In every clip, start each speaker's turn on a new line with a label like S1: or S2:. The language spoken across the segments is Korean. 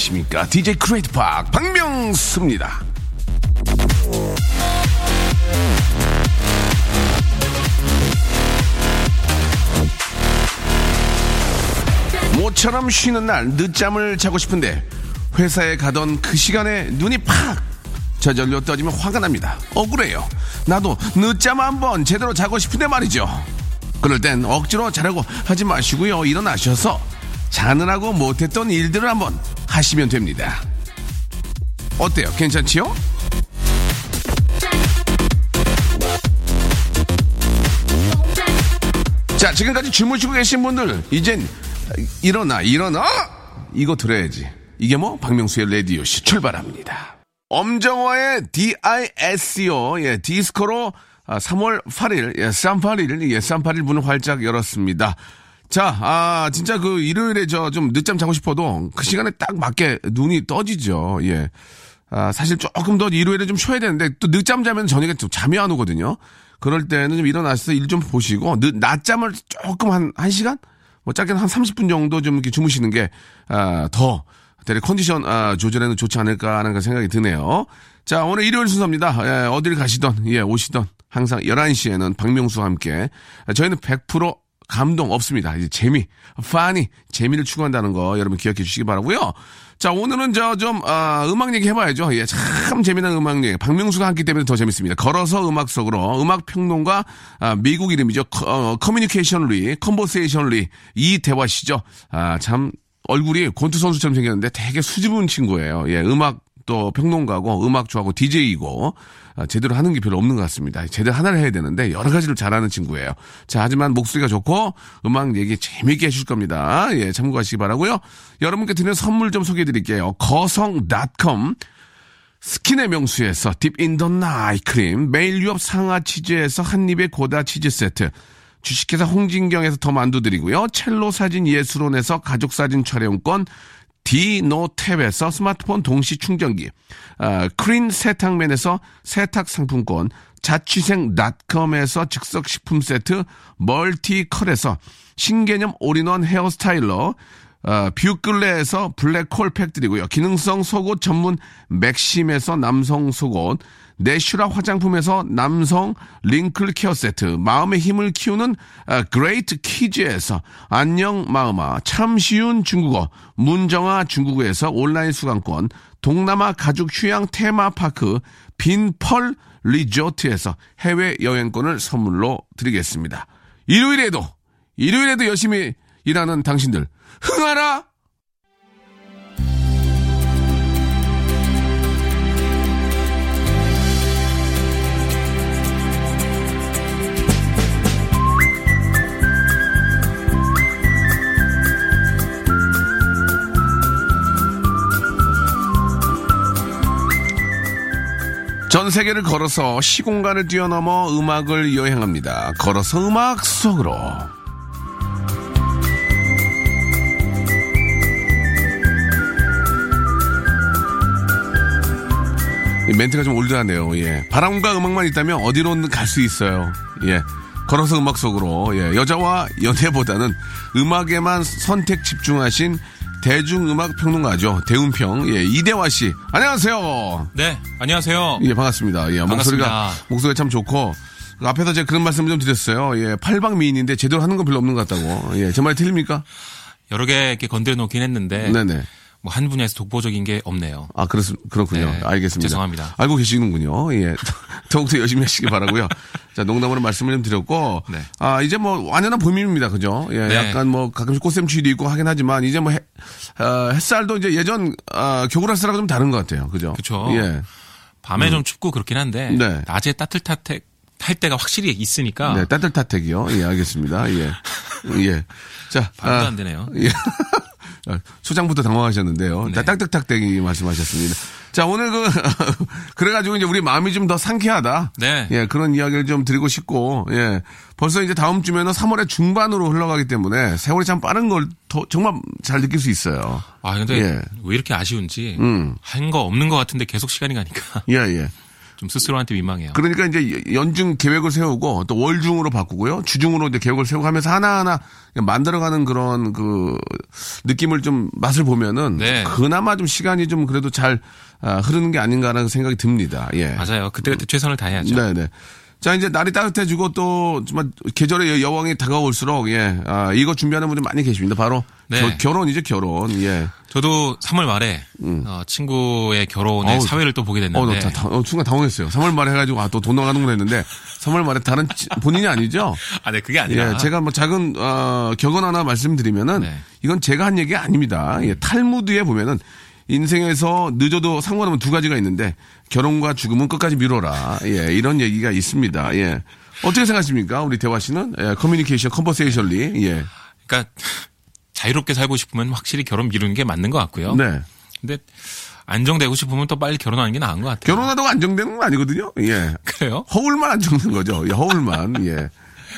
S1: 안녕하십니까? DJ Great Park 박명수입니다. 모처럼 쉬는 날 늦잠을 자고 싶은데 회사에 가던 그 시간에 눈이 팍 저절로 떠지면 화가 납니다. 억울해요. 나도 늦잠 한번 제대로 자고 싶은데 말이죠. 그럴 땐 억지로 자려고 하지 마시고요. 일어나셔서 자느라고 못했던 일들을 한번 하시면 됩니다 어때요 괜찮지요? 자, 지금까지 주무시고 계신 분들, 이젠 일어나, 일어나! 이거 들어야지. 이게 뭐? 박명수의 라디오씨 출발합니다. 엄정화의 DISCO, 예, 디스코로 아, 3월 8일, 예, 쌈8일, 예, 쌈8일 문을 활짝 열었습니다. 자, 아, 진짜 그 일요일에 저 좀 늦잠 자고 싶어도 그 시간에 딱 맞게 눈이 떠지죠. 예. 아, 사실 조금 더 일요일에 좀 쉬어야 되는데 또 늦잠 자면 저녁에 또 잠이 안 오거든요. 그럴 때는 좀 일어나서 일 좀 보시고 늦, 낮잠을 조금 한, 한 시간? 뭐 짧게는 한 30분 정도 좀 이렇게 주무시는 게, 아, 더, 대략 컨디션, 아, 조절에는 좋지 않을까 하는 그 생각이 드네요. 자, 오늘 일요일 순서입니다. 예, 어딜 가시던, 예, 오시던, 항상 11시에는 박명수와 함께. 아, 저희는 100% 감동 없습니다. 이제 재미, funny, 재미를 추구한다는 거 여러분 기억해 주시기 바라고요 자, 오늘은 저 좀, 아, 음악 얘기 해봐야죠. 예, 참 재미난 음악 얘기. 박명수가 함께 때문에 더 재밌습니다. 걸어서 음악 속으로 음악 평론가, 아, 미국 이름이죠. 커, 어, communication Lee, conversation Lee, 이 대화시죠. 아, 참, 얼굴이 권투 선수처럼 생겼는데 되게 수줍은 친구예요. 예, 음악 또 평론가고 음악 좋아하고 DJ이고 아, 제대로 하는 게 별로 없는 것 같습니다. 제대로 하나를 해야 되는데 여러 가지를 잘하는 친구예요. 자, 하지만 목소리가 좋고 음악 얘기 재미있게 해줄 겁니다. 예, 참고하시기 바라고요. 여러분께 드리는 선물 좀 소개해 드릴게요. 거성닷컴 스킨의 명수에서 Deep in the Night 크림, 매일 유업 상하 치즈에서 한입의 고다 치즈 세트, 주식회사 홍진경에서 더 만두 드리고요. 첼로 사진 예술원에서 가족 사진 촬영권, 디노탭에서 스마트폰 동시 충전기, 아, 크린 세탁맨에서 세탁 상품권, 자취생닷컴에서 즉석 식품 세트, 멀티컬에서 신개념 all-in-one hair styler, 어, 뷰클레에서 블랙홀 팩 드리고요. 기능성 속옷 전문 맥심에서 남성 속옷, 내슈라 화장품에서 남성 wrinkle care 세트, 마음의 힘을 키우는 어, 그레이트 키즈에서 안녕 마음아, 참 쉬운 중국어, 문정아 중국어에서 온라인 수강권, 동남아 가족 휴양 테마파크 빈펄 리조트에서 해외 여행권을 선물로 드리겠습니다. 일요일에도 일요일에도 열심히 일하는 당신들 흥하라! 전 세계를 걸어서 시공간을 뛰어넘어 음악을 여행합니다. 걸어서 음악 속으로. 멘트가 좀 올드하네요. 예. 바람과 음악만 있다면 어디로든 갈수 있어요. 예. 걸어서 음악 속으로. 예. 여자와 연애보다는 음악에만 선택 집중하신 대중음악 평론가죠. 대운평. 예. 이대화 씨. 안녕하세요.
S2: 네, 안녕하세요.
S1: 예, 반갑습니다. 예. 목소리가,
S2: 반갑습니다.
S1: 목소리가 참 좋고. 그 앞에서 제가 그런 말씀 좀 드렸어요. 예. 팔방 미인인데 제대로 하는 건 별로 없는 것 같다고. 예. 제 말이 틀립니까?
S2: 여러 개 이렇게 건드려 놓긴 했는데
S1: 네네.
S2: 뭐 한 분야에서 독보적인 게 없네요.
S1: 아, 그렇, 그렇군요.
S2: 네,
S1: 알겠습니다.
S2: 죄송합니다.
S1: 알고 계시는군요. 예. 더욱더 열심히 하시기 바라고요 자, 농담으로 말씀을 좀 드렸고.
S2: 네.
S1: 아, 이제 뭐, 완연한 봄입니다. 그죠? 예.
S2: 네.
S1: 약간 뭐, 가끔씩 꽃샘추위도 있고 하긴 하지만, 이제 뭐, 해, 어, 햇살도 이제 예전, 아, 겨울 햇살하고 좀 다른 것 같아요. 그죠?
S2: 그쵸.
S1: 예.
S2: 밤에 좀 춥고 그렇긴 한데
S1: 네.
S2: 낮에 따뜻할 할 때가 확실히 있으니까
S1: 네, 따뜻따뜻이요. 예, 알겠습니다. 예. 예. 자.
S2: 말도
S1: 아,
S2: 안 되네요.
S1: 예. 아, 소장부터 당황하셨는데요.
S2: 네.
S1: 딱딱딱대기 말씀하셨습니다. 자, 오늘 그, 그래가지고 이제 우리 마음이 좀 더 상쾌하다.
S2: 네.
S1: 예, 그런 이야기를 좀 드리고 싶고, 예. 벌써 이제 다음 주면은 3월의 중반으로 흘러가기 때문에 세월이 참 빠른 걸 더, 정말 잘 느낄 수 있어요.
S2: 아, 근데
S1: 예.
S2: 왜 이렇게 아쉬운지
S1: 음.
S2: 한 거 없는 것 같은데 계속 시간이 가니까
S1: 예, 예.
S2: 좀 스스로한테 민망해요.
S1: 그러니까 이제 연중 계획을 세우고 또 월중으로 바꾸고요. 주중으로 이제 계획을 세우고 하면서 하나하나 만들어가는 그런 그 느낌을 좀 맛을 보면은
S2: 네.
S1: 그나마 좀 시간이 좀 그래도 잘 아, 흐르는 게 아닌가라는 생각이 듭니다. 예.
S2: 맞아요. 그때그때 최선을 다해야죠.
S1: 네네. 자, 이제 날이 따뜻해지고 또 정말 계절의 여왕이 다가올수록 예. 아, 이거 준비하는 분들 많이 계십니다. 바로
S2: 네.
S1: 겨- 결혼이죠, 결혼. 예.
S2: 저도 3월 말에 어, 친구의 결혼의
S1: 어우,
S2: 사회를 또 보게
S1: 어,
S2: 됐는데
S1: 나 다, 다- 어, 순간 당황했어요. 3월 말에 해가지고, 아, 또 돈 나가는구나 했는데, 3월 말에 다른, 치- 본인이 아니죠?
S2: 아, 네, 그게 아니라
S1: 예, 제가 뭐 작은, 어, 격언 하나 말씀드리면은,
S2: 네.
S1: 이건 제가 한 얘기 아닙니다. 예, 탈무드에 보면은, 인생에서 늦어도 상관없는 두 가지가 있는데, 결혼과 죽음은 끝까지 미뤄라. 예, 이런 얘기가 있습니다. 예. 어떻게 생각하십니까? 우리 대화 씨는? 예, communication, conversation Lee. 예.
S2: 그러니까 자유롭게 살고 싶으면 확실히 결혼 미루는 게 맞는 것 같고요.
S1: 네.
S2: 근데 안정되고 싶으면 또 빨리 결혼하는 게 나은 것 같아요.
S1: 결혼하다고 안정되는 건 아니거든요. 예.
S2: 그래요?
S1: 허울만 안 적는 거죠. 예, 허울만. 예.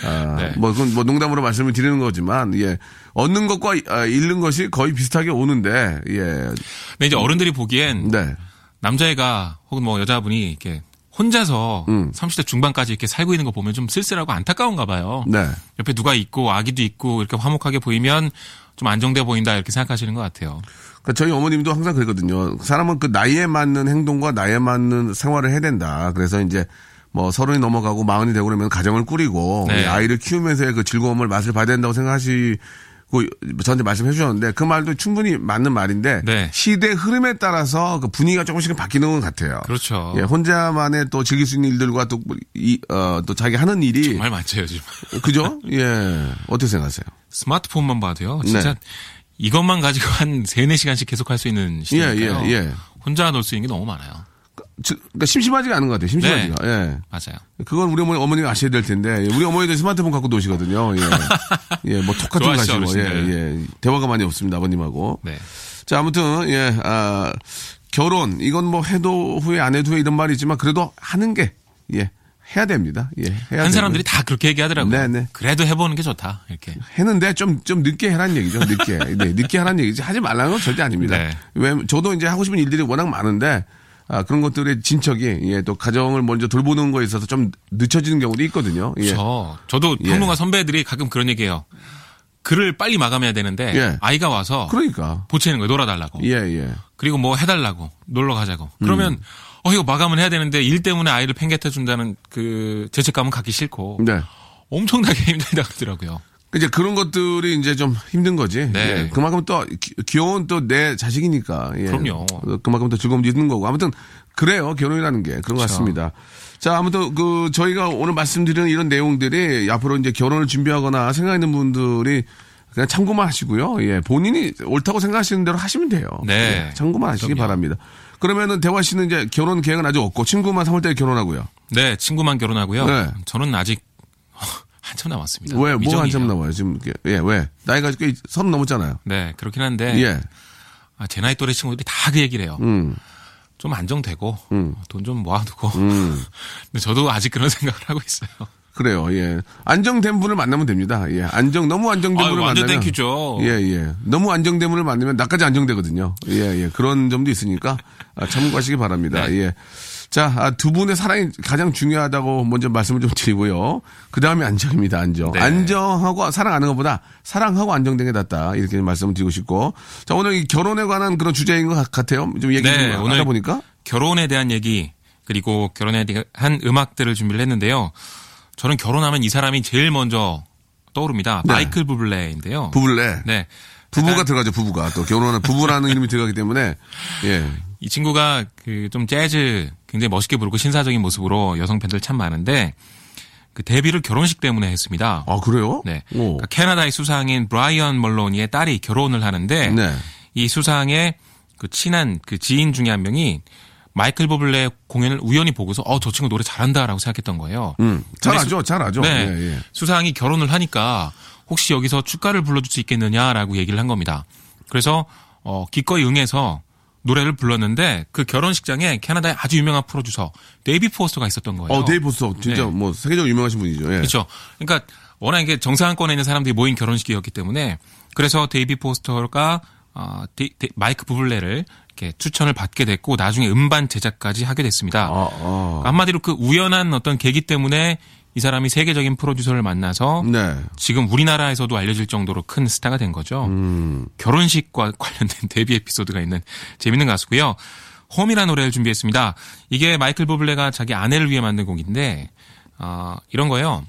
S1: 아,
S2: 네.
S1: 뭐, 그건 뭐 농담으로 말씀을 드리는 거지만, 예. 얻는 것과 아, 잃는 것이 거의 비슷하게 오는데, 예.
S2: 근데 이제 어른들이 보기엔
S1: 네.
S2: 남자애가 혹은 뭐 여자분이 이렇게 혼자서
S1: 음.
S2: 30대 중반까지 이렇게 살고 있는 거 보면 좀 쓸쓸하고 안타까운가 봐요.
S1: 네.
S2: 옆에 누가 있고 아기도 있고 이렇게 화목하게 보이면 좀 안정돼 보인다 이렇게 생각하시는 것 같아요.
S1: 그러니까 저희 어머님도 항상 그랬거든요. 사람은 그 나이에 맞는 행동과 나이에 맞는 생활을 해야 된다. 그래서 이제 뭐 서른이 넘어가고 마흔이 되고 그러면 가정을 꾸리고
S2: 네.
S1: 아이를 키우면서의 그 즐거움을 맛을 봐야 된다고 생각하시고 저한테 말씀해 주셨는데 그 말도 충분히 맞는 말인데
S2: 네.
S1: 시대 흐름에 따라서 그 분위기가 조금씩 바뀌는 것 같아요.
S2: 그렇죠.
S1: 예, 혼자만의 또 즐길 수 있는 일들과 또, 이, 어, 또 자기 하는 일이.
S2: 정말 많죠 요즘.
S1: 그죠? 예. 어떻게 생각하세요?
S2: 스마트폰만 봐도요. 진짜
S1: 네.
S2: 이것만 가지고 한 3, 4시간씩 계속 할 수 있는 시대니까요.
S1: 예, 예, 예.
S2: 혼자 놀 수 있는 게 너무 많아요.
S1: 즉, 그러니까 심심하지가 않은 것 같아요. 심심하지가.
S2: 네.
S1: 예.
S2: 맞아요.
S1: 그건 우리 어머니, 어머니가 아셔야 될 텐데. 우리 어머니도 스마트폰 갖고 노시거든요. 예. 예, 뭐 톡카톡
S2: 좋아하시죠,
S1: 가시고. 예,
S2: 어르신들.
S1: 예. 대화가 많이 없습니다. 아버님하고.
S2: 네.
S1: 자, 아무튼, 예, 아, 결혼. 이건 뭐 해도 후회, 안 해도 후회 이런 말이 있지만 그래도 하는 게, 예, 해야 됩니다. 예, 해야
S2: 한. 사람들이 다 그렇게 얘기하더라고요.
S1: 네, 네.
S2: 그래도 해보는 게 좋다. 이렇게.
S1: 했는데 좀, 좀 늦게 해라는 얘기죠. 늦게. 네, 늦게 하라는 얘기지. 하지 말라는 건 절대 아닙니다.
S2: 네.
S1: 왜, 저도 이제 하고 싶은 일들이 워낙 많은데, 아, 그런 것들의 진척이, 예, 또 가정을 먼저 돌보는 거에 있어서 좀 늦춰지는 경우도 있거든요. 예.
S2: 저, 저도
S1: 예.
S2: 평론가 선배들이 가끔 그런 얘기해요. 글을 빨리 마감해야 되는데
S1: 예.
S2: 아이가 와서
S1: 그러니까.
S2: 보채는 거예요. 놀아달라고.
S1: 예, 예.
S2: 그리고 뭐 해달라고 놀러 가자고. 그러면 어 이거 마감을 해야 되는데 일 때문에 아이를 팽개쳐 준다는 그 죄책감은 갖기 싫고
S1: 네.
S2: 엄청나게 힘들다 그러더라고요.
S1: 이제 그런 것들이 이제 좀 힘든 거지.
S2: 네.
S1: 예. 그만큼 또 기- 귀여운 또 내 자식이니까. 예.
S2: 그럼요.
S1: 그만큼 또 즐거움도 있는 거고. 아무튼 그래요. 결혼이라는 게 그런 것. 같습니다. 자, 아무튼 그 저희가 오늘 말씀드리는 이런 내용들이 앞으로 이제 결혼을 준비하거나 생각 있는 분들이 그냥 참고만 하시고요. 예. 본인이 옳다고 생각하시는 대로 하시면 돼요.
S2: 네.
S1: 예. 참고만 하시기
S2: 그럼요.
S1: 바랍니다. 그러면은 대화 씨는 이제 결혼 계획은 아직 없고 친구만 3월달에 결혼하고요.
S2: 네, 친구만 결혼하고요.
S1: 네.
S2: 저는 아직 한참 남았습니다.
S1: 왜, 뭐
S2: 미정이에요.
S1: 한참 남아요? 지금. 예, 왜? 나이가 꽤 서른 넘었잖아요.
S2: 네, 그렇긴 한데
S1: 예.
S2: 아, 제 나이 또래 친구들이 다 그 얘기를 해요.
S1: 음.
S2: 좀 안정되고
S1: 음.
S2: 돈 좀 모아두고.
S1: 음.
S2: 근데 저도 아직 그런 생각을 하고 있어요.
S1: 그래요, 예. 안정된 분을 만나면 됩니다. 예. 안정, 너무 안정된
S2: 아,
S1: 분을 만나면.
S2: thank you죠.
S1: 예, 예. 너무 안정된 분을 만나면 나까지 안정되거든요. 예, 예. 그런 점도 있으니까 아, 참고하시기 바랍니다.
S2: 네.
S1: 예. 자, 아, 두 분의 사랑이 가장 중요하다고 먼저 말씀을 좀 드리고요. 그 다음에 안정입니다, 안정.
S2: 네.
S1: 안정하고 사랑하는 것보다 사랑하고 안정된 게 낫다. 이렇게 말씀을 드리고 싶고. 자, 오늘 이 결혼에 관한 그런 주제인 것 같아요. 좀 얘기
S2: 네,
S1: 좀 하다 보니까.
S2: 결혼에 대한 얘기 그리고 결혼에 대한 음악들을 준비를 했는데요. 저는 결혼하면 이 사람이 제일 먼저 떠오릅니다.
S1: 네.
S2: 마이클 부블레인데요.
S1: 부부래.
S2: 네.
S1: 부부가 들어가죠, 부부가. 또 결혼하는 부부라는 이름이 들어가기 때문에. 예.
S2: 이 친구가 그 좀 재즈 굉장히 멋있게 부르고 신사적인 모습으로 여성 팬들 참 많은데 그 데뷔를 결혼식 때문에 했습니다.
S1: 아, 그래요?
S2: 네.
S1: 오.
S2: 그러니까 캐나다의 수상인 브라이언 멀로니의 딸이 결혼을 하는데
S1: 네.
S2: 이 수상의 그 친한 그 지인 중에 한 명이 마이클 버블레 공연을 우연히 보고서 어 저 친구 노래 잘한다라고 생각했던 거예요.
S1: 음, 잘 알죠, 잘 알죠.
S2: 네.
S1: 예, 예.
S2: 수상이 결혼을 하니까 혹시 여기서 축가를 불러줄 수 있겠느냐라고 얘기를 한 겁니다. 그래서 어 기꺼이 응해서 노래를 불렀는데 그 결혼식장에 캐나다의 아주 유명한 프로듀서 데이비 포스터가 있었던 거예요.
S1: 어, 데이브 포스터 진짜
S2: 네.
S1: 뭐 세계적으로 유명하신 분이죠. 예.
S2: 그렇죠. 그러니까 워낙 이게 정상권에 있는 사람들이 모인 결혼식이었기 때문에 그래서 데이비 포스터가 어, 데, 데, 마이크 부블레를 이렇게 추천을 받게 됐고 나중에 음반 제작까지 하게 됐습니다.
S1: 아, 아.
S2: 한마디로 그 우연한 어떤 계기 때문에 이 사람이 세계적인 프로듀서를 만나서
S1: 네.
S2: 지금 우리나라에서도 알려질 정도로 큰 스타가 된 거죠.
S1: 음.
S2: 결혼식과 관련된 데뷔 에피소드가 있는 재밌는 가수고요. 홈이라는 노래를 준비했습니다. 이게 마이클 보블레가 자기 아내를 위해 만든 곡인데 어, 이런 거예요.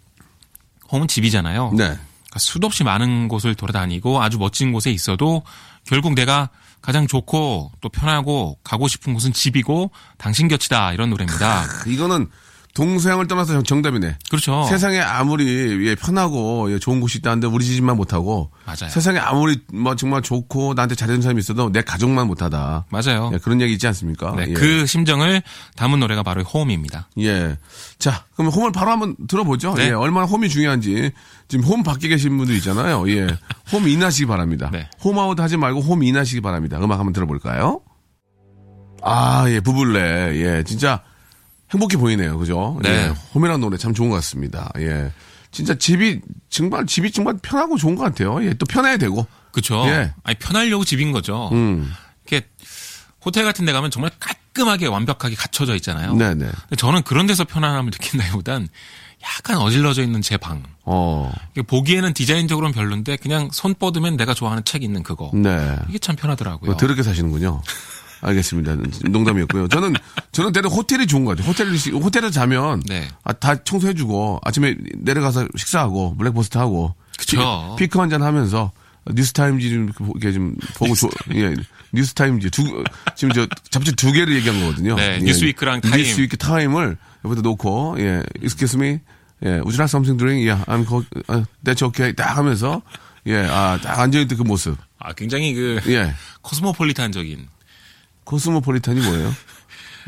S2: 홈은 집이잖아요.
S1: 네.
S2: 그러니까 수도 없이 많은 곳을 돌아다니고 아주 멋진 곳에 있어도 결국 내가 가장 좋고 또 편하고 가고 싶은 곳은 집이고 당신 곁이다 이런 노래입니다.
S1: 이거는 동서양을 떠나서 정- 정답이네.
S2: 그렇죠.
S1: 세상에 아무리 예, 편하고 예, 좋은 곳이 있다는데 우리 집만 못하고
S2: 맞아요.
S1: 세상에 아무리 뭐 정말 좋고 나한테 잘해준 사람이 있어도 내 가족만 못하다.
S2: 맞아요.
S1: 예, 그런 얘기 있지 않습니까?
S2: 네,
S1: 예.
S2: 그 심정을 담은 노래가 바로 홈입니다.
S1: 예. 자, 그럼 홈을 바로 한번 들어보죠.
S2: 네.
S1: 예, 얼마나 홈이 중요한지. 지금 홈 밖에 계신 분들 있잖아요. 예. 홈 인하시기 바랍니다.
S2: 네.
S1: 홈아웃 하지 말고 홈 인하시기 바랍니다. 음악 한번 들어볼까요? 아, 예, 부블레. 예, 진짜 행복해 보이네요. 그죠?
S2: 네.
S1: 예, 홈이라는 노래 참 좋은 것 같습니다. 예. 진짜 집이, 정말, 집이 정말 편하고 좋은 것 같아요. 예, 또 편해야 되고.
S2: 그렇죠.
S1: 예.
S2: 아니 편하려고 집인 거죠.
S1: 음.
S2: 이렇게 호텔 같은 데 가면 정말 깔끔하게 완벽하게 갖춰져 있잖아요.
S1: 네네.
S2: 근데 저는 그런 데서 편안함을 느낀다기보단 약간 어질러져 있는 제 방.
S1: 어,
S2: 보기에는 디자인적으로는 별론데 그냥 손 뻗으면 내가 좋아하는 책 있는 그거.
S1: 네.
S2: 이게 참 편하더라고요.
S1: 뭐 더럽게 사시는군요. 알겠습니다. 농담이었고요. 저는 저는 대략 호텔이 좋은 것 같아요. 호텔 호텔에 자면
S2: 네.
S1: 아, 다 청소해주고 아침에 내려가서 식사하고 breakfast 하고
S2: 그쵸.
S1: 피, 크 한잔 하면서 뉴스타임즈 좀 이렇게 좀 보고 조, 예 뉴스타임즈 두 지금 저 잡지 두 개를 얘기한 거거든요.
S2: 네,
S1: 예,
S2: 뉴스위크랑 타임.
S1: 뉴스위크 타임을 옆에다 놓고 예 excuse me 예 would you like something to drink? Yeah, I'm co- 아, that's okay 딱 하면서 예아딱 앉아있던 그 모습
S2: 아, 굉장히 그
S1: 예
S2: 코스모폴리탄적인
S1: 코스모폴리탄이 뭐예요?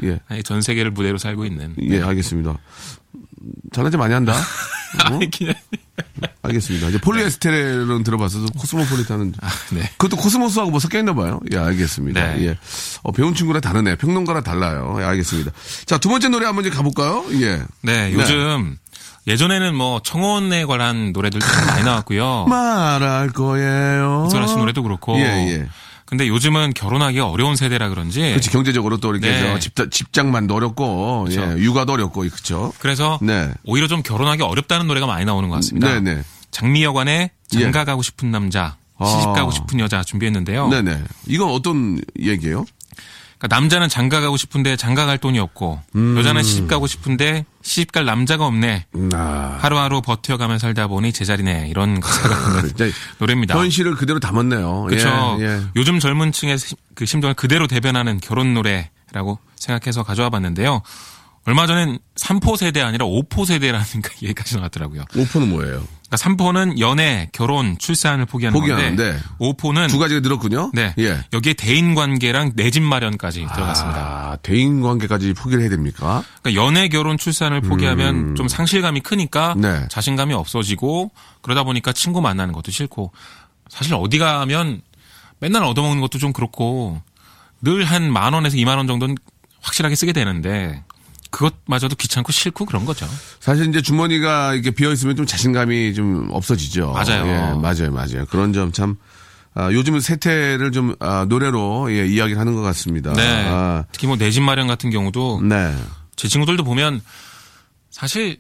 S1: 예.
S2: 아니, 전 세계를 무대로 살고 있는.
S1: 예, 알겠습니다. 잘나지 많이 한다. 어?
S2: 아니, 그냥
S1: 알겠습니다. 이제 폴리에스테르는 들어봤어도 코스모폴리탄은
S2: 네.
S1: 그것도 코스모스하고 뭐 섞여 있나 봐요. 예, 알겠습니다.
S2: 네.
S1: 예. 어, 배운 친구랑 다르네. 평론가랑 달라요. 예, 알겠습니다. 자, 두 번째 노래 한번 이제 가볼까요? 예.
S2: 네, 요즘 예전에는 뭐 청혼에 관한 노래들도 참 많이 나왔고요.
S1: 말할 거예요.
S2: 이소라 씨 노래도 그렇고.
S1: 예, 예.
S2: 근데 요즘은 결혼하기가 어려운 세대라 그런지.
S1: 그렇지, 경제적으로 또 이렇게
S2: 네.
S1: 저 집자, 집장만도 어렵고, 예,
S2: 그쵸.
S1: 육아도 어렵고, 그렇죠.
S2: 그래서
S1: 네.
S2: 오히려 좀 결혼하기 어렵다는 노래가 많이 나오는 것 같습니다.
S1: 네네.
S2: 장미여관의
S1: 예.
S2: 장가 가고 싶은 남자, 시집
S1: 아.
S2: 가고 싶은 여자 준비했는데요.
S1: 네네. 이건 어떤 얘기예요?
S2: 그러니까 남자는 장가 가고 싶은데 장가 갈 돈이 없고
S1: 음.
S2: 여자는 시집 가고 싶은데 시집 갈 남자가 없네.
S1: 아.
S2: 하루하루 버텨가며 살다 보니 제자리네. 이런 가사가
S1: 진짜
S2: 노래입니다.
S1: 현실을 그대로 담았네요.
S2: 그렇죠.
S1: 예, 예.
S2: 요즘 젊은 층의 시- 그 심정을 그대로 대변하는 결혼 노래라고 생각해서 가져와 봤는데요. 얼마 전엔 3포 세대 아니라 5포 세대라는 얘기까지 나왔더라고요.
S1: 오퍼는 뭐예요?
S2: 그러니까 3포는 연애, 결혼, 출산을 포기하는
S1: 포기하는데
S2: 건데 5포는
S1: 두 가지가 늘었군요.
S2: 네.
S1: 예.
S2: 여기에 대인 관계랑 내 집 마련까지 들어갔습니다.
S1: 아, 대인 관계까지 포기를 해야 됩니까?
S2: 그러니까 연애, 결혼, 출산을 포기하면 좀 상실감이 크니까
S1: 음. 네.
S2: 자신감이 없어지고 그러다 보니까 친구 만나는 것도 싫고 사실 어디 가면 맨날 얻어먹는 것도 좀 그렇고 늘 한 만 원에서 2만 원 정도는 확실하게 쓰게 되는데 그것마저도 귀찮고 싫고 그런 거죠.
S1: 사실 이제 주머니가 이렇게 비어 있으면 좀 자신감이 좀 없어지죠.
S2: 맞아요.
S1: 예, 맞아요, 맞아요. 그런 점 참. 아, 요즘은 세태를 좀 아, 노래로 예, 이야기를 하는 것 같습니다.
S2: 네.
S1: 아,
S2: 특히 뭐 내 집 마련 같은 경우도
S1: 네.
S2: 제 친구들도 보면 사실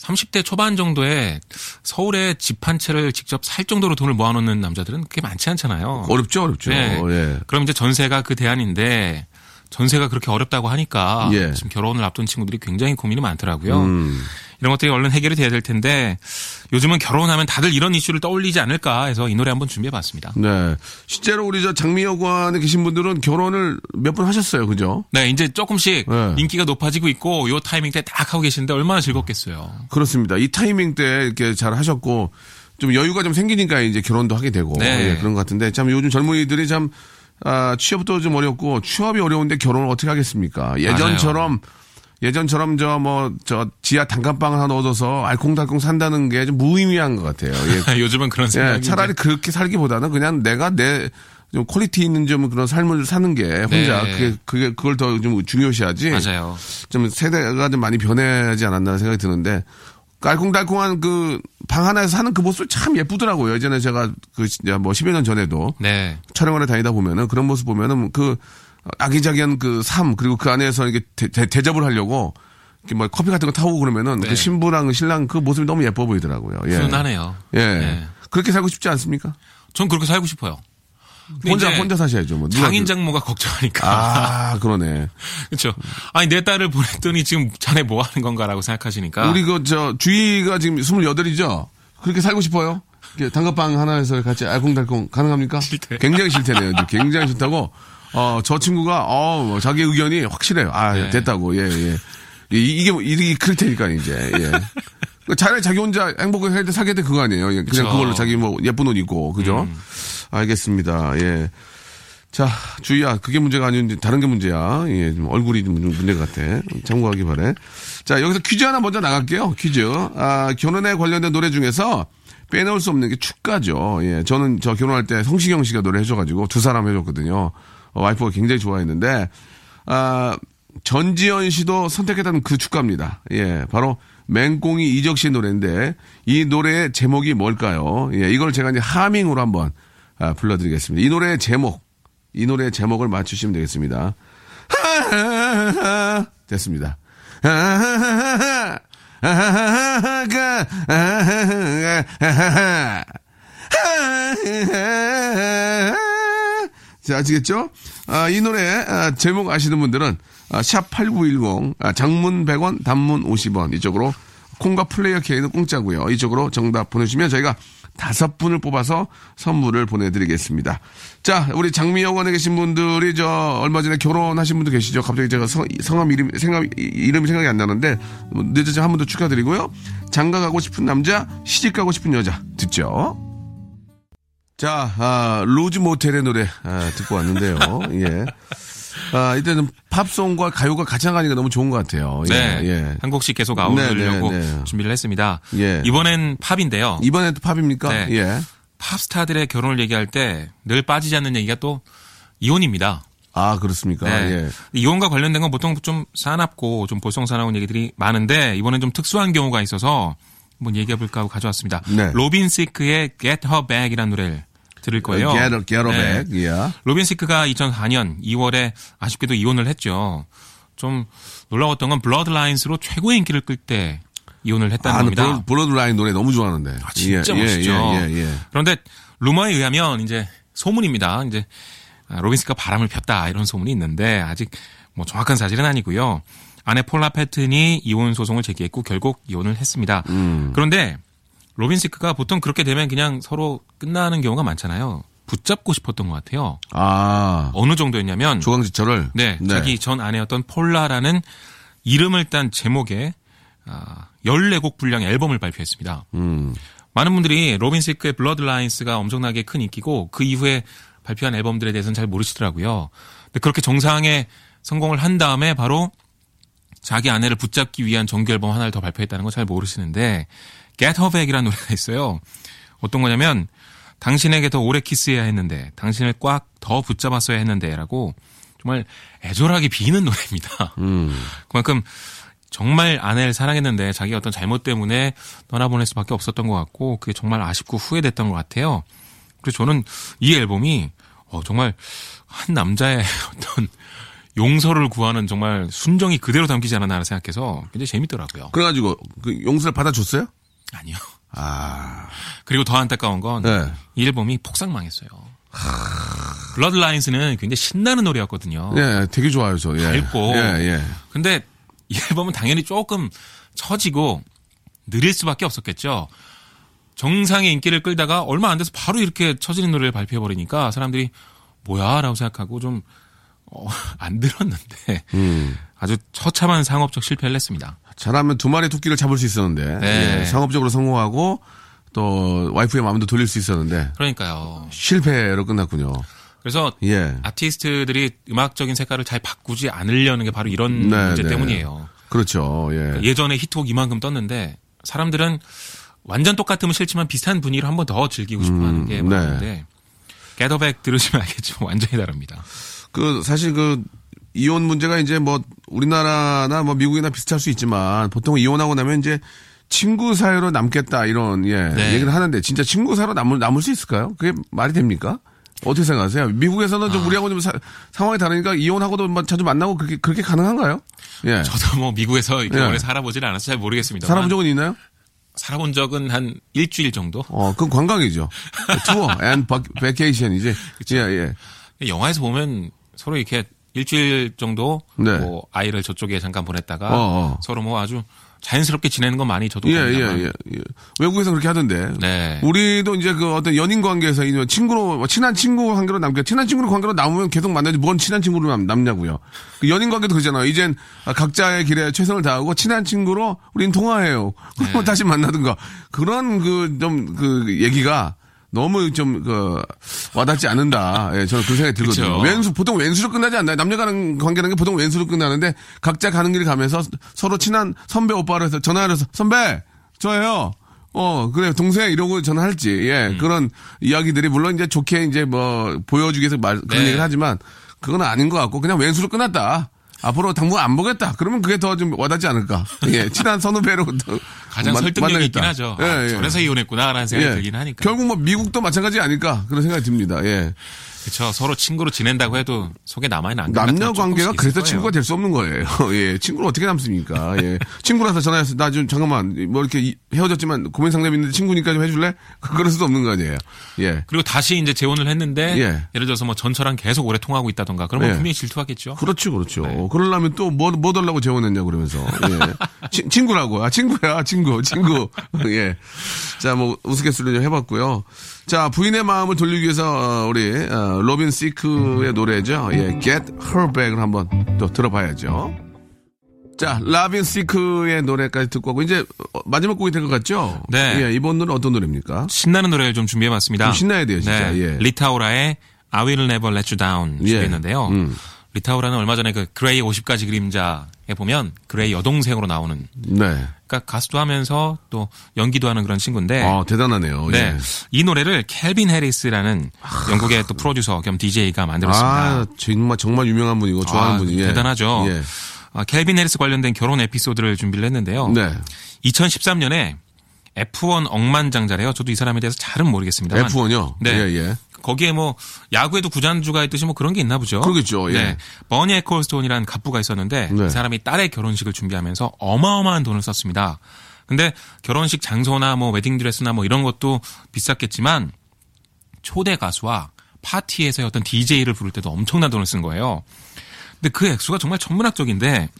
S2: 30대 초반 정도에 서울에 집 한 채를 직접 살 정도로 돈을 모아놓는 남자들은 그게 많지 않잖아요.
S1: 어렵죠, 어렵죠.
S2: 네.
S1: 예.
S2: 그럼 이제 전세가 그 대안인데 전세가 그렇게 어렵다고 하니까
S1: 예.
S2: 지금 결혼을 앞둔 친구들이 굉장히 고민이 많더라고요.
S1: 음.
S2: 이런 것들이 얼른 해결이 돼야 될 텐데 요즘은 결혼하면 다들 이런 이슈를 떠올리지 않을까 해서 이 노래 한번 준비해 봤습니다.
S1: 네. 실제로 우리 저 장미여관에 계신 분들은 결혼을 몇 번 하셨어요. 그죠?
S2: 네, 이제 조금씩
S1: 네.
S2: 인기가 높아지고 있고 요 타이밍 때 딱 하고 계시는데 얼마나 즐겁겠어요.
S1: 그렇습니다. 이 타이밍 때 이렇게 잘 하셨고 좀 여유가 좀 생기니까 이제 결혼도 하게 되고
S2: 네.
S1: 예, 그런 것 같은데 참 요즘 젊은이들이 참 아, 취업도 좀 어렵고 취업이 어려운데 결혼을 어떻게 하겠습니까? 예전처럼 예전처럼 저 뭐 저 지하 단칸방 하나 얻어서 알콩달콩 산다는 게 좀 무의미한 것 같아요. 예.
S2: 요즘은 그런
S1: 예,
S2: 생각이
S1: 차라리 그렇게 살기보다는 그냥 내가 내 좀 quality 있는 좀 그런 삶을 사는 게 혼자
S2: 네.
S1: 그게 그게 그걸 더 좀 중요시하지.
S2: 맞아요.
S1: 좀 세대가 좀 많이 변해야지 않았나 생각이 드는데 알콩달콩한 그 방 하나에서 사는 그 모습 참 예쁘더라고요. 예전에 제가 그 진짜 뭐 10여 년 전에도
S2: 네.
S1: 촬영을 다니다 보면은 그런 모습 보면은 그 아기자기한 그 삶 그리고 그 안에서 이게 대, 접을 하려고 이렇게 뭐 커피 같은 거 타오고 그러면은
S2: 네.
S1: 그 신부랑 신랑 그 모습이 너무 예뻐 보이더라고요. 예.
S2: 훈훈하네요.
S1: 예.
S2: 네.
S1: 그렇게 살고 싶지 않습니까?
S2: 전 그렇게 살고 싶어요.
S1: 혼자 혼자 사셔야죠. 뭐
S2: 장인
S1: 그-
S2: 장모가 걱정하니까.
S1: 아 그러네.
S2: 그렇죠. 아니 내 딸을 보냈더니 지금 자네 뭐 하는 건가라고 생각하시니까.
S1: 우리 그 저 주희가 지금 28이죠. 그렇게 살고 싶어요. 단팥빵 하나에서 같이 알콩달콩 가능합니까?
S2: 싫대.
S1: 굉장히 싫대네요. 굉장히 싫다고. 어, 저 친구가 어, 자기 의견이 확실해요. 아,
S2: 네.
S1: 됐다고. 예, 예. 이- 뭐, 이게 클 테니까 이제. 예. 차라리 자기 혼자 행복을 할때 사게 돼 그거 아니에요. 그냥
S2: 그쵸. 음.
S1: 그걸로 자기 뭐 예쁜 옷 입고 그죠? 알겠습니다. 예. 자, 주희야, 그게 문제가 아닌데 다른 게 문제야. 예, 좀 얼굴이 좀 문제 같아. 참고하기 바래. 자, 여기서 퀴즈 하나 먼저 나갈게요. 퀴즈. 아, 결혼에 관련된 노래 중에서 빼놓을 수 없는 게 축가죠. 예, 저는 저 결혼할 때 성시경 씨가 노래 해줘가지고 두 사람 해줬거든요. 어, 와이프가 굉장히 좋아했는데, 아, 전지현 씨도 선택했다는 그 축가입니다. 예, 바로 맹꽁이 이적 씨 노래인데 이 노래의 제목이 뭘까요? 예, 이걸 제가 이제 하밍으로 한번 아, 불러드리겠습니다. 이 노래의 제목, 이 노래의 제목을 맞추시면 되겠습니다. 됐습니다. 자, 아시겠죠? 아, 이 노래 아, 제목 아시는 분들은 아, 샵8910 아, 장문 100원 단문 50원 이쪽으로 콩과 플레이어 K는 공짜고요. 이쪽으로 정답 보내주시면 저희가 다섯 분을 뽑아서 선물을 보내드리겠습니다. 자, 우리 장미여관에 계신 분들이 저 얼마 전에 결혼하신 분도 계시죠. 갑자기 제가 성, 성함 이름 생각 이름이 생각이 안 나는데 뭐 늦어서 한번 더 축하드리고요. 장가 가고 싶은 남자, 시집 가고 싶은 여자 듣죠. 자, 아, Rose Motel의 노래 아, 듣고 왔는데요. 예. 아, 이때는 팝송과 가요가 같이 나가니까 너무 좋은 것 같아요. 예,
S2: 네.
S1: 예.
S2: 한 곡씩 계속 아우르려고
S1: 네, 네, 네.
S2: 준비를 했습니다.
S1: 예.
S2: 이번엔 팝인데요.
S1: 이번에도 팝입니까?
S2: 네.
S1: 예.
S2: 팝스타들의 결혼을 얘기할 때 늘 빠지지 않는 얘기가 또 이혼입니다.
S1: 아, 그렇습니까?
S2: 네.
S1: 예.
S2: 이혼과 관련된 건 보통 좀 사납고 좀 볼썽사나운 얘기들이 많은데 이번엔 좀 특수한 경우가 있어서 한번 얘기해 볼까 하고 가져왔습니다.
S1: 네.
S2: 로빈 시크의 Get Her Back이라는 노래를 들을 거예요.
S1: Get her
S2: 네.
S1: 예.
S2: 로빈 시크가 2004년 2월에 아쉽게도 이혼을 했죠. 좀 놀라웠던 건 Blurred Lines로 최고의 인기를 끌 때 이혼을 했다는
S1: 아,
S2: 겁니다.
S1: Blurred Lines 노래 너무 좋아하는데.
S2: 아, 진짜
S1: 예,
S2: 멋있죠.
S1: 예, 예, 예.
S2: 그런데 루머에 의하면 이제 소문입니다. 이제 아, 로빈 시크가 바람을 폈다 이런 소문이 있는데 아직 뭐 정확한 사실은 아니고요. 아내 폴라 패튼이 이혼 소송을 제기했고 결국 이혼을 했습니다.
S1: 음.
S2: 그런데 로빈시크가 보통 그렇게 되면 그냥 서로 끝나는 경우가 많잖아요. 붙잡고 싶었던 것 같아요.
S1: 아,
S2: 어느 정도였냐면
S1: 조강지처를.
S2: 네, 자기 전 아내였던 폴라라는 이름을 딴 제목의 아, 14곡 분량의 앨범을 발표했습니다.
S1: 음.
S2: 많은 분들이 로빈 시크의 Blurred Lines가 엄청나게 큰 인기고 그 이후에 발표한 앨범들에 대해서는 잘 모르시더라고요. 근데 그렇게 정상에 성공을 한 다음에 바로 자기 아내를 붙잡기 위한 정규 앨범 하나를 더 발표했다는 거 잘 모르시는데 Get Her Back이라는 노래가 있어요. 어떤 거냐면 당신에게 더 오래 키스해야 했는데 당신을 꽉 더 붙잡았어야 했는데라고 정말 애절하게 비는 노래입니다.
S1: 음.
S2: 그만큼 정말 아내를 사랑했는데 자기 어떤 잘못 때문에 떠나보낼 수밖에 없었던 것 같고 그게 정말 아쉽고 후회됐던 것 같아요. 그래서 저는 이 앨범이 어, 정말 한 남자의 어떤 용서를 구하는 정말 순정이 그대로 담기지 않았나 생각해서 굉장히 재밌더라고요.
S1: 그래가지고, 그 용서를 받아줬어요?
S2: 아니요.
S1: 아,
S2: 그리고 더 안타까운 건이
S1: 네.
S2: 앨범이 폭삭망했어요. 블러드라인스는 굉장히 신나는 노래였거든요.
S1: 예, 되게 좋아요, 저. 예.
S2: 밝고.
S1: 예, 예.
S2: 근데 이 앨범은 당연히 조금 처지고 느릴 수밖에 없었겠죠. 정상의 인기를 끌다가 얼마 안 돼서 바로 이렇게 처지는 노래를 발표해버리니까 사람들이 뭐야? 라고 생각하고 좀, 어, 안 들었는데
S1: 음.
S2: 아주 처참한 상업적 실패를 했습니다.
S1: 잘하면 두 마리 토끼를 잡을 수 있었는데.
S2: 네.
S1: 예, 상업적으로 성공하고 또 와이프의 마음도 돌릴 수 있었는데
S2: 그러니까요.
S1: 실패로 끝났군요.
S2: 그래서
S1: 예.
S2: 아티스트들이 음악적인 색깔을 잘 바꾸지 않으려는 게 바로 이런
S1: 네,
S2: 문제
S1: 네.
S2: 때문이에요.
S1: 그렇죠. 예.
S2: 예전에 히트곡 이만큼 떴는데 사람들은 완전 똑같으면 싫지만 비슷한 분위기로 한번 더 즐기고 싶어 하는 게
S1: 네.
S2: 많은데 게더백 들으시면 알겠지만 완전히 다릅니다.
S1: 그 사실 그 이혼 문제가 이제 뭐 우리나라나 뭐 미국이나 비슷할 수 있지만 보통 이혼하고 나면 이제 친구 사이로 남겠다 이런 예
S2: 네.
S1: 얘기를 하는데 진짜 친구 사이로 남을 남을 수 있을까요? 그게 말이 됩니까? 어떻게 생각하세요? 미국에서는
S2: 아.
S1: 좀 우리하고 좀 사- 상황이 다르니까 이혼하고도 뭐 자주 만나고 그렇게 그렇게 가능한가요? 예.
S2: 저도 뭐 미국에서 이렇게
S1: 예.
S2: 오래 살아보질 않아서 잘 모르겠습니다.
S1: 살아본 적은 있나요?
S2: 살아본 적은 한 일주일 정도?
S1: 어, 그건 관광이죠. 투어 앤 베케이션이지. 예, 예.
S2: 영화에서 보면 서로 이렇게 일주일 정도
S1: 네.
S2: 뭐 아이를 저쪽에 잠깐 보냈다가
S1: 어, 어.
S2: 서로 뭐 아주 자연스럽게 지내는 건 많이 저도
S1: 예, 예. 예, 예. 외국에서 그렇게 하던데.
S2: 네.
S1: 우리도 이제 그 어떤 연인 관계에서 이 친구로, 뭐 친한 친구 관계로 남게, 친한 친구로 관계로 남으면 계속 만나지, 뭔 친한 친구로 남, 남냐고요. 그 연인 관계도 그러잖아요. 이젠 각자의 길에 최선을 다하고 친한 친구로 우린 통화해요.
S2: 네.
S1: 다시 만나든가. 그런 그, 좀, 그 얘기가 너무 좀, 그, 와닿지 않는다. 예, 저는 그 생각이 들거든요.
S2: 그쵸.
S1: 왼수, 보통 왼수로 끝나지 않나요? 남녀 가는 관계라는 게 보통 왼수로 끝나는데 각자 가는 길을 가면서 서로 친한 선배 오빠로 해서 전화를 해서 선배! 저예요! 어, 그래, 동생 이러고 전화할지. 예,
S2: 음.
S1: 그런 이야기들이 물론 이제 좋게 이제 뭐 보여주기 위해서 말, 그런
S2: 네.
S1: 얘기를 하지만 그건 아닌 것 같고 그냥 왼수로 끝났다. 앞으로 당분 안 보겠다. 그러면 그게 더 좀 와닿지 않을까. 예, 친한 선후배로 더
S2: 가장
S1: 만-
S2: 설득력이. 있긴 하죠.
S1: 예,
S2: 아,
S1: 예.
S2: 저래서 이혼했구나라는 생각이 들긴 하니까.
S1: 결국 뭐 미국도 마찬가지 아닐까 그런 생각이 듭니다. 예.
S2: 그렇죠. 서로 친구로 지낸다고 해도 속에 남아있는 같은
S1: 남녀
S2: 건
S1: 관계가 그래서 친구가. 될 수 없는 거예요. 예. 친구를 어떻게 남습니까? 예. 친구라서 전화해서 나 좀 잠깐만 뭐 이렇게 이- 헤어졌지만 고민 상담 있는데 친구니까 좀 해줄래? 그럴 수도 없는 거 아니에요. 예.
S2: 그리고 다시 이제 재혼을 했는데
S1: 예.
S2: 예. 를 들어서 뭐 전처랑 계속 오래 통하고 있다던가 그러면
S1: 예.
S2: 분명히 질투하겠죠.
S1: 그렇죠, 그렇죠.
S2: 네.
S1: 그러려면 또 뭐, 뭐 달라고 재혼했냐 그러면서. 예. 치- 친구라고. 아, 친구야, 친구, 친구. 예. 자, 뭐, 우스갯소리 좀 해봤고요. 자, 부인의 마음을 돌리기 위해서, 어, 우리, 어, 로빈 시크의 노래죠. 예. Get Her Back을 한번 또 들어봐야죠. 자, 라빈 시크의 노래까지 듣고 하고, 이제 어, 마지막 곡이 될 것 같죠?
S2: 네.
S1: 예, 이번 노래는 어떤 노래입니까?
S2: 신나는 노래를 좀 준비해봤습니다.
S1: 좀 신나야 돼요, 진짜.
S2: 네.
S1: 예.
S2: 리타 오라의 I Will Never Let You Down
S1: 예.
S2: 준비했는데요.
S1: 음.
S2: 리타 오라는 얼마 전에 그 그레이 50가지 그림자에 보면 그레이 여동생으로 나오는
S1: 네.
S2: 그러니까 가수도 하면서 또 연기도 하는 그런 친구인데
S1: 아, 대단하네요.
S2: 네.
S1: 예.
S2: 이 노래를 켈빈 해리스라는 영국의 또 프로듀서 겸 DJ가 만들었습니다.
S1: 아, 정말, 정말 유명한 분이고, 좋아하는
S2: 아,
S1: 분이. 예.
S2: 대단하죠.
S1: 예.
S2: 아, 켈빈 해리스 관련된 결혼 에피소드를 준비를 했는데요.
S1: 네.
S2: 2013년에 F1 억만장자래요. 저도 이 사람에 대해서 잘은 모르겠습니다만.
S1: F1요?
S2: 네.
S1: 예, 예.
S2: 거기에 뭐 야구에도 구단주가 있듯이 뭐 그런 게 있나 보죠.
S1: 그러겠죠, 예.
S2: 네. 버니 에콜스톤이라는 갑부가 있었는데
S1: 네.
S2: 그 사람이 딸의 결혼식을 준비하면서 어마어마한 돈을 썼습니다. 근데 결혼식 장소나 뭐 웨딩드레스나 뭐 이런 것도 비쌌겠지만 초대 가수와 파티에서의 어떤 DJ를 부를 때도 엄청난 돈을 쓴 거예요. 근데 그 액수가 정말 천문학적인데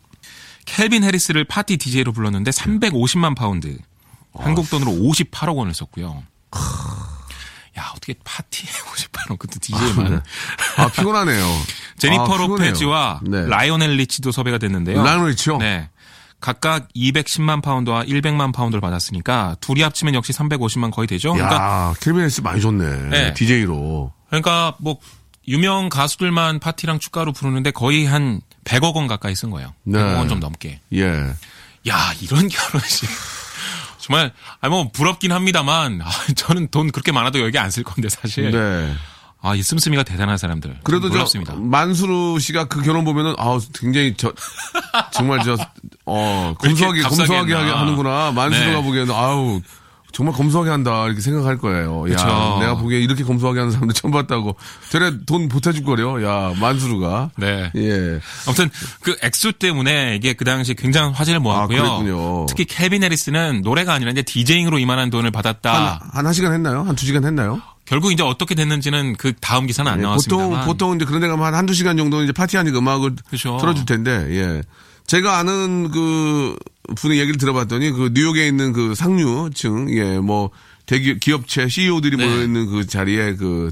S2: 켈빈 해리스를 파티 DJ로 불렀는데 350만 파운드. 한국 돈으로 58억 원을 썼고요. 야, 어떻게 파티에 58억 그것도 DJ만.
S1: 아, 피곤하네요.
S2: 제니퍼
S1: 아.
S2: 로페즈와
S1: 네.
S2: 라이오넬 리치도 섭외가 됐는데요.
S1: 라이오넬 리치요?
S2: 네. 각각 210만 파운드와 100만 파운드를 받았으니까 둘이 합치면 역시 350만 거의 되죠. 그러니까
S1: 야, 켈빈 해리스 많이 줬네.
S2: 네.
S1: DJ로.
S2: 그러니까 뭐 유명 가수들만 파티랑 축가로 부르는데 거의 한 100억 원 가까이 쓴 거예요.
S1: 네.
S2: 100억 원 좀 넘게.
S1: 예.
S2: 야, 이런 결혼식. 정말 아니 뭐 부럽긴 합니다만 아, 저는 돈 그렇게 많아도 여기 안 쓸 건데 사실.
S1: 네.
S2: 아, 이 씀씀이가 대단한 사람들.
S1: 그래도
S2: 좀
S1: 저
S2: 놀랍습니다.
S1: 만수르 씨가 그 결혼 보면은 아 굉장히 저 정말 저 어 검소하게 검소하게
S2: 했나.
S1: 하는구나. 만수르가
S2: 네.
S1: 보기에는 아우 정말 검소하게 한다 이렇게 생각할 거예요. 야,
S2: 그쵸.
S1: 내가 보기에 이렇게 검소하게 하는 사람들 처음 봤다고. 저래 돈 보태줄 거려. 야, 만수르가.
S2: 네.
S1: 예.
S2: 아무튼 그 액수 때문에 이게 그 당시 굉장한 화제를 모았고요.
S1: 아.
S2: 특히 켈빈 해리스는 노래가 아니라 이제 디제잉으로 이만한 돈을 받았다.
S1: 한, 한, 한 시간 했나요? 한 두 시간 했나요?
S2: 결국 이제 어떻게 됐는지는 그 다음 기사는 안
S1: 예,
S2: 나왔습니다만.
S1: 보통, 보통 이제 그런 데 가면 한 한두 시간 정도 이제 파티하니까 음악을
S2: 그죠.
S1: 틀어줄 텐데, 예. 제가 아는 그 분의 얘기를 들어봤더니 그 뉴욕에 있는 그 상류층, 예, 뭐 대기 기업체 CEO들이
S2: 네.
S1: 모여 있는 그 자리에 그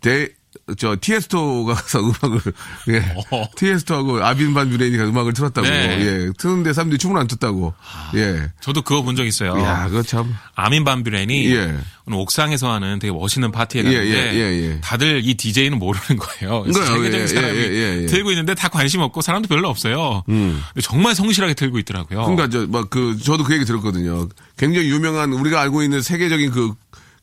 S1: 대, 저 티에스토가 가서 음악을 예
S2: 어허.
S1: 티에스토하고 아빈 반 뷰렌이 음악을 틀었다고
S2: 네.
S1: 예 트는데 사람들이 춤을 안 췄다고 예
S2: 저도 그거 본 적 있어요.
S1: 야 그거 참
S2: 아민 반뷰렌이
S1: 예.
S2: 오늘 옥상에서 하는 되게 멋있는 파티에
S1: 예,
S2: 갔는데
S1: 예, 예, 예.
S2: 다들 이 DJ는 모르는 거예요. 세계적인
S1: 예,
S2: 사람이
S1: 예, 예, 예.
S2: 들고 있는데 다 관심 없고 사람도 별로 없어요. 근데 정말 성실하게 들고 있더라고요.
S1: 그러니까 저막그 저도 그 얘기 들었거든요. 굉장히 유명한 우리가 알고 있는 세계적인 그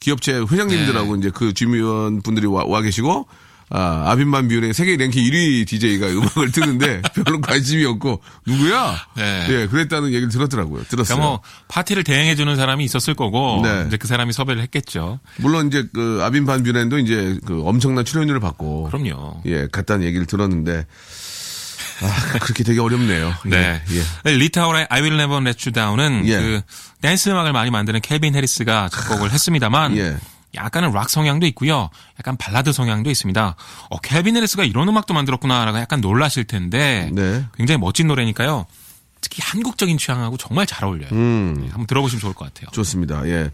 S1: 기업체 회장님들하고 이제 그 주미원 분들이 와, 와 계시고 아, 아빈만 뷰의 세계 랭킹 1위 DJ가 음악을 트는데 별로 관심이 없고 누구야?
S2: 네.
S1: 예, 그랬다는 얘기를 들었더라고요. 들었어요.
S2: 그러니까 뭐 파티를 대행해 주는 사람이 있었을 거고
S1: 네.
S2: 이제 그 사람이 섭외를 했겠죠.
S1: 물론 이제 그 아빈 반 뷰렌도 이제 그 엄청난 출연료를 받고
S2: 그럼요.
S1: 예, 갔다는 얘기를 들었는데 아, 그렇게 되게 어렵네요.
S2: 네.
S1: 예. 예.
S2: 리타 오라의 I Will Never Let You Down은
S1: 예.
S2: 그 댄스 음악을 많이 만드는 켈빈 해리스가 작곡을 했습니다만
S1: 예.
S2: 약간은 락 성향도 있고요. 약간 발라드 성향도 있습니다. 어, 켈빈 해리스가 이런 음악도 만들었구나라고 약간 놀라실 텐데
S1: 네.
S2: 굉장히 멋진 노래니까요. 특히 한국적인 취향하고 정말 잘 어울려요.
S1: 음.
S2: 네, 한번 들어보시면 좋을 것 같아요.
S1: 좋습니다. 예.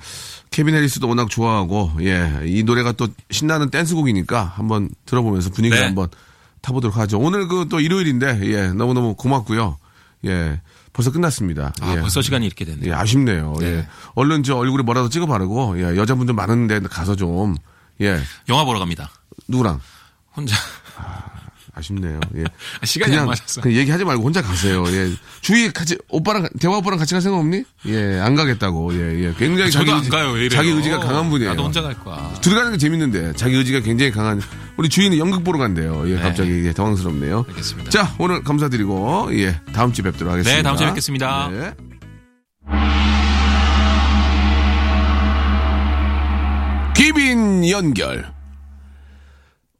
S1: 케빈 해리스도 워낙 좋아하고, 예. 이 노래가 또 신나는 댄스곡이니까 한번 들어보면서 분위기를
S2: 네.
S1: 한번 타보도록 하죠. 오늘 그 또 일요일인데, 예. 너무너무 고맙고요. 예. 벌써 끝났습니다.
S2: 아,
S1: 예.
S2: 벌써 시간이 이렇게 됐네요.
S1: 예, 아쉽네요.
S2: 네.
S1: 예. 얼른 저 얼굴에 뭐라도 찍어 바르고, 예. 여자분들 많은데 가서 좀, 예.
S2: 영화 보러 갑니다.
S1: 누구랑?
S2: 혼자
S1: 아 쉽네요. 예.
S2: 시간이 안 맞았어.
S1: 그냥 얘기하지 말고 혼자 가세요. 예. 주위 같이 오빠랑 대화 오빠랑 같이 갈 생각 없니? 예, 안 가겠다고. 예, 예. 굉장히
S2: 저도
S1: 자기
S2: 안
S1: 의지,
S2: 가요.
S1: 자기 의지가 강한 분이에요.
S2: 나도 혼자 갈 거야.
S1: 들어가는 게 재밌는데 자기 의지가 굉장히 강한 우리 주인이 연극 보러 간대요. 예,
S2: 네.
S1: 갑자기 예, 당황스럽네요.
S2: 알겠습니다.
S1: 자, 오늘 감사드리고 예, 다음 주에 뵙도록 하겠습니다.
S2: 네, 다음 주에 뵙겠습니다.
S1: 네. 귀빈 연결.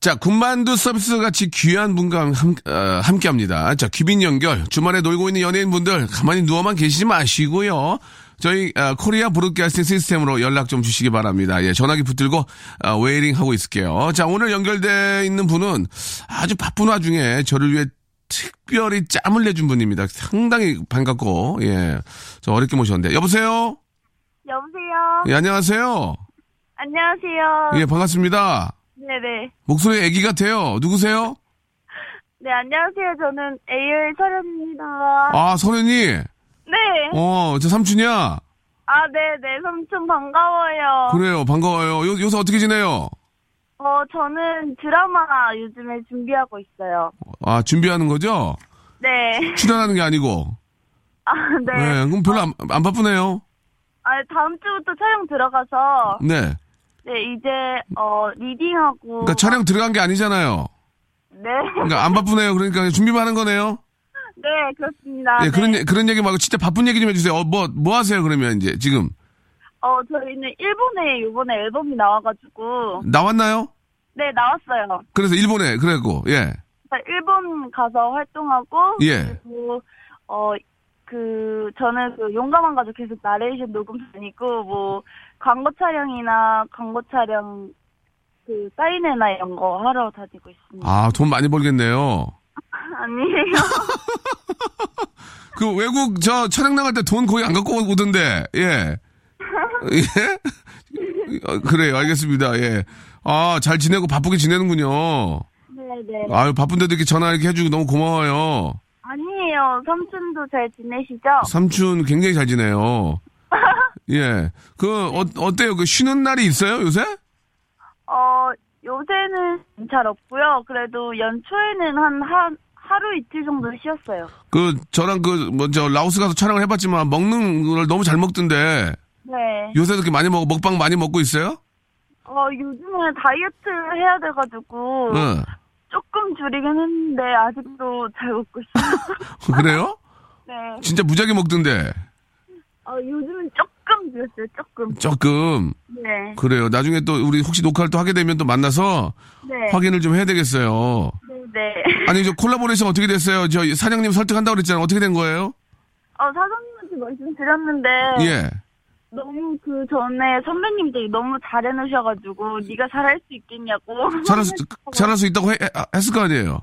S1: 자, 군만두 서비스 같이 귀한 분과 함, 어, 함께 합니다. 자, 귀빈 연결. 주말에 놀고 있는 연예인분들 가만히 누워만 계시지 마시고요. 저희 어, Korea Broadcasting System으로 연락 좀 주시기 바랍니다. 예, 전화기 붙들고 어, waiting 하고 있을게요. 자, 오늘 연결돼 있는 분은 아주 바쁜 와중에 저를 위해 특별히 짬을 내준 분입니다. 상당히 반갑고 예, 저 어렵게 모셨는데 여보세요.
S3: 여보세요.
S1: 예, 안녕하세요.
S3: 안녕하세요.
S1: 예, 반갑습니다.
S3: 네네.
S1: 목소리 애기 같아요. 누구세요?
S3: 네, 안녕하세요. 저는 AL 철현입니다.
S1: 아, 선현이.
S3: 네.
S1: 어, 저 삼촌이야.
S3: 아, 네네. 삼촌 반가워요.
S1: 그래요. 반가워요. 요, 요새 어떻게 지내요?
S3: 어, 저는 드라마 요즘에 준비하고 있어요.
S1: 아, 준비하는 거죠?
S3: 네.
S1: 출연하는 게 아니고.
S3: 아, 네.
S1: 네. 그럼 별로 안, 안 바쁘네요.
S3: 아, 다음 주부터 촬영 들어가서,
S1: 네.
S3: 네, 이제, 어, 리딩하고.
S1: 그러니까 촬영 들어간 게 아니잖아요.
S3: 네.
S1: 그러니까 안 바쁘네요. 그러니까 준비만 하는 거네요.
S3: 네, 그렇습니다.
S1: 예,
S3: 네.
S1: 그런, 얘- 그런 얘기 말고 진짜 바쁜 얘기 좀 해주세요. 어, 뭐, 뭐 하세요, 그러면 이제 지금?
S3: 어, 저희는 일본에 요번에 앨범이 나와가지고.
S1: 나왔나요?
S3: 네, 나왔어요.
S1: 그래서 일본에, 그랬고, 예.
S3: 일본 가서 활동하고
S1: 예.
S3: 그리고 어 그 저는 그 용감한 가족 계속 나레이션 녹음 다니고 뭐 광고 촬영이나 광고 촬영 그 사인회나 이런 거 하러 다니고 있습니다.
S1: 아, 돈 많이 벌겠네요.
S3: 아니에요.
S1: 그 외국 저 촬영 나갈 때 돈 거의 안 갖고 오던데, 예. 예? 어, 그래요, 알겠습니다, 예. 아, 잘 지내고 바쁘게 지내는군요.
S3: 네네.
S1: 아유, 바쁜데도 이렇게 전화 이렇게 해주고 너무 고마워요.
S3: 아니에요. 삼촌도 잘 지내시죠?
S1: 삼촌 굉장히 잘 지내요. 예. 그, 어, 어때요? 그 쉬는 날이 있어요, 요새?
S3: 어 요새는 잘 없고요. 그래도 연초에는 한 한 하루 이틀 정도 쉬었어요.
S1: 그, 저랑 그, 먼저 라오스 가서 촬영을 해봤지만 먹는 걸 너무 잘 먹던데,
S3: 네.
S1: 요새 그렇게 많이 먹어, 먹방 많이 먹고 있어요?
S3: 어 요즘에 다이어트 해야 돼가지고
S1: 응.
S3: 조금 줄이긴 했는데 아직도 잘 먹고 있어요.
S1: 그래요?
S3: 네.
S1: 진짜 무지하게 먹던데.
S3: 어, 요즘은 조금 줄였어요. 조금.
S1: 조금.
S3: 네.
S1: 그래요. 나중에 또 우리 혹시 녹화를 또 하게 되면 또 만나서
S3: 네.
S1: 확인을 좀 해야 되겠어요.
S3: 네. 네.
S1: 아니, 저 콜라보레이션 어떻게 됐어요? 저 사장님 설득한다고 그랬잖아요. 어떻게 된 거예요?
S3: 어, 사장님한테 말씀드렸는데
S1: 예.
S3: 너무 그 전에 선배님들이 너무 잘해놓으셔가지고 네가 잘할 수 있겠냐고.
S1: 잘할 수, 잘할 수 있다고 해- 했을 거 아니에요?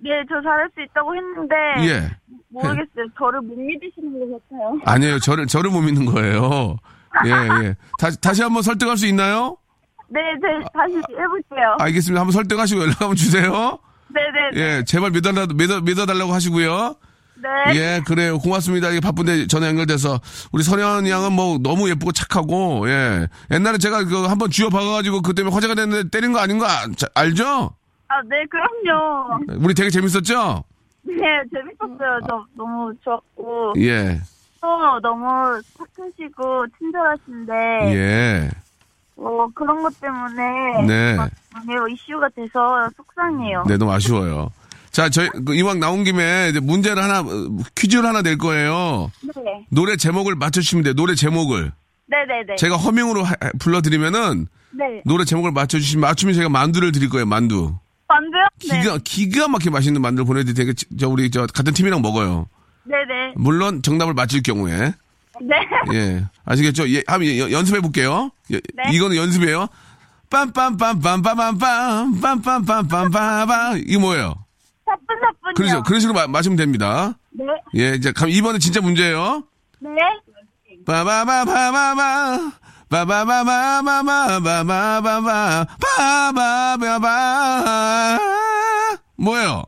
S3: 네, 저 잘할 수 있다고 했는데
S1: 예.
S3: 모르겠어요. 저를 못 믿으시는 것 같아요.
S1: 아니에요. 저를, 저를 못 믿는 거예요. 예, 예. 다시, 다시 한번 설득할 수 있나요?
S3: 네, 네, 다시 해볼게요.
S1: 알겠습니다. 한번 설득하시고 연락 한번 주세요.
S3: 네, 네, 네.
S1: 예, 제발 믿어달라, 믿어, 믿어달라고 하시고요.
S3: 네.
S1: 예, 그래요. 고맙습니다. 이게 바쁜데 전화 연결돼서. 우리 선현 양은 뭐 너무 예쁘고 착하고, 예. 옛날에 제가 그 한번 쥐어 박아가지고 그 때문에 화제가 됐는데 때린 거 아닌 거 아- 자- 알죠?
S3: 아, 네, 그럼요.
S1: 우리 되게 재밌었죠?
S3: 네, 재밌었어요. 저 너무 좋았고.
S1: 예,
S3: 또 너무 착하시고 친절하신데
S1: 예.
S3: 어, 그런 것 때문에.
S1: 네.
S3: 막 많이 이슈가 돼서 속상해요.
S1: 네, 너무 아쉬워요. 자, 저희 그 이왕 나온 김에 이제 문제를 하나 어, 퀴즈를 하나 낼 거예요.
S3: 네.
S1: 노래 제목을 맞춰주시면 돼요. 노래 제목을
S3: 네네네.
S1: 제가 허밍으로 하- 불러드리면은
S3: 네.
S1: 노래 제목을 맞춰주시면 맞추면 제가 만두를 드릴 거예요. 만두.
S3: 만두요? 네.
S1: 기가 기가 막히게 맛있는 만두를 보내드릴 테니까 지- 저 우리 저 같은 팀이랑 먹어요.
S3: 네네.
S1: 물론 정답을 맞힐 경우에
S3: 네.
S1: 예 아시겠죠? 예, 한번 예, 연습해 볼게요. 예,
S3: 네.
S1: 이거는 연습이에요. 빰빰빰빰빰빰빰 빰 빰빰빰빰빰 이게 뭐예요?
S3: 사뿐사뿐이요.
S1: 그렇죠. 그런 식으로 마- 맞으면 됩니다.
S3: 네.
S1: 예, 이제 감- 이번에 진짜 문제예요.
S3: 네.
S1: 빠바바바바바 빠바바바바바바바바바 빠바바바 뭐예요?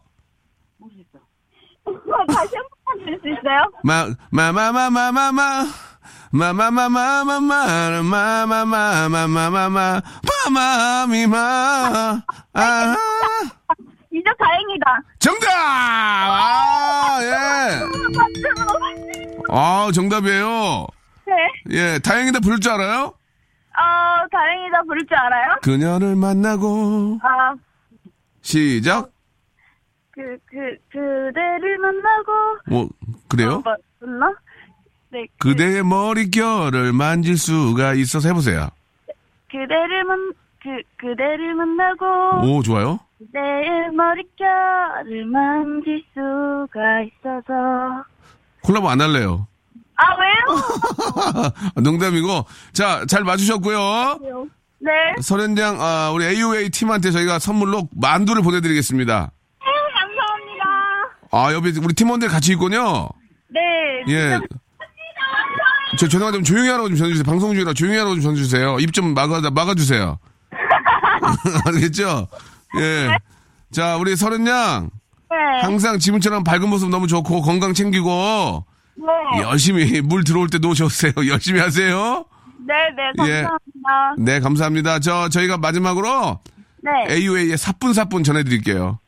S3: 다시 한번줄수 있어요?
S1: 마 마 마 마 마 마 마 마마마마마마마마마마마마마 빠마미마 아
S3: 이제 다행이다.
S1: 정답 아 예. 아 정답이에요.
S3: 네.
S1: 예 다행이다 부를 줄 알아요?
S3: 어, 다행이다 부를 줄 알아요?
S1: 그녀를 만나고
S3: 아,
S1: 시작.
S3: 그, 그, 그대를 만나고.
S1: 뭐 그래요?
S3: 어, 맞나? 네. 그,
S1: 그대의 머릿결을 만질 수가 있어서 해보세요.
S3: 그대를 만, 그, 그대를 만나고.
S1: 오 좋아요.
S3: 그대의 머릿결을 만질 수가 있어서.
S1: 콜라보 안 할래요.
S3: 아, 왜요?
S1: 농담이고 자 잘 맞추셨고요.
S3: 네.
S1: 설현장 아, 우리 AOA 팀한테 저희가 선물로 만두를 보내드리겠습니다. 아 여기 우리 팀원들 같이 있군요.
S3: 네.
S1: 예. 저 죄송한데 좀 조용히 하라고 좀 전해주세요. 방송 중이라 조용히 하라고 좀 전해주세요. 입 좀 막아 막아주세요. 알겠죠? 예. 자 우리 설현양
S3: 네.
S1: 항상 지금처럼 밝은 모습 너무 좋고 건강 챙기고
S3: 네.
S1: 열심히 물 들어올 때 놓으셨어요. 열심히 하세요.
S3: 네, 네,
S1: 예.
S3: 감사합니다.
S1: 네, 감사합니다. 저 저희가 마지막으로
S3: 네.
S1: AUA의 사뿐사뿐 전해드릴게요.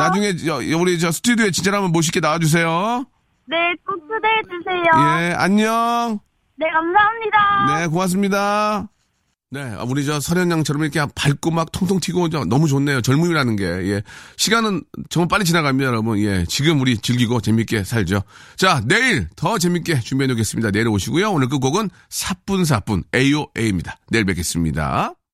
S1: 나중에 저, 우리 저 스튜디오에 진짜 한번 멋있게 나와주세요.
S3: 네, 꼭 초대해주세요.
S1: 예, 안녕.
S3: 네, 감사합니다.
S1: 네, 고맙습니다. 네, 아, 우리 저 설현양처럼 이렇게 밝고 막 통통 튀고 저 너무 좋네요. 젊음이라는 게. 예. 시간은 정말 빨리 지나갑니다, 여러분. 예. 지금 우리 즐기고 재밌게 살죠. 자, 내일 더 재밌게 준비해 놓겠습니다. 내일 오시고요. 오늘 끝곡은 사뿐사뿐 AOA입니다. 내일 뵙겠습니다.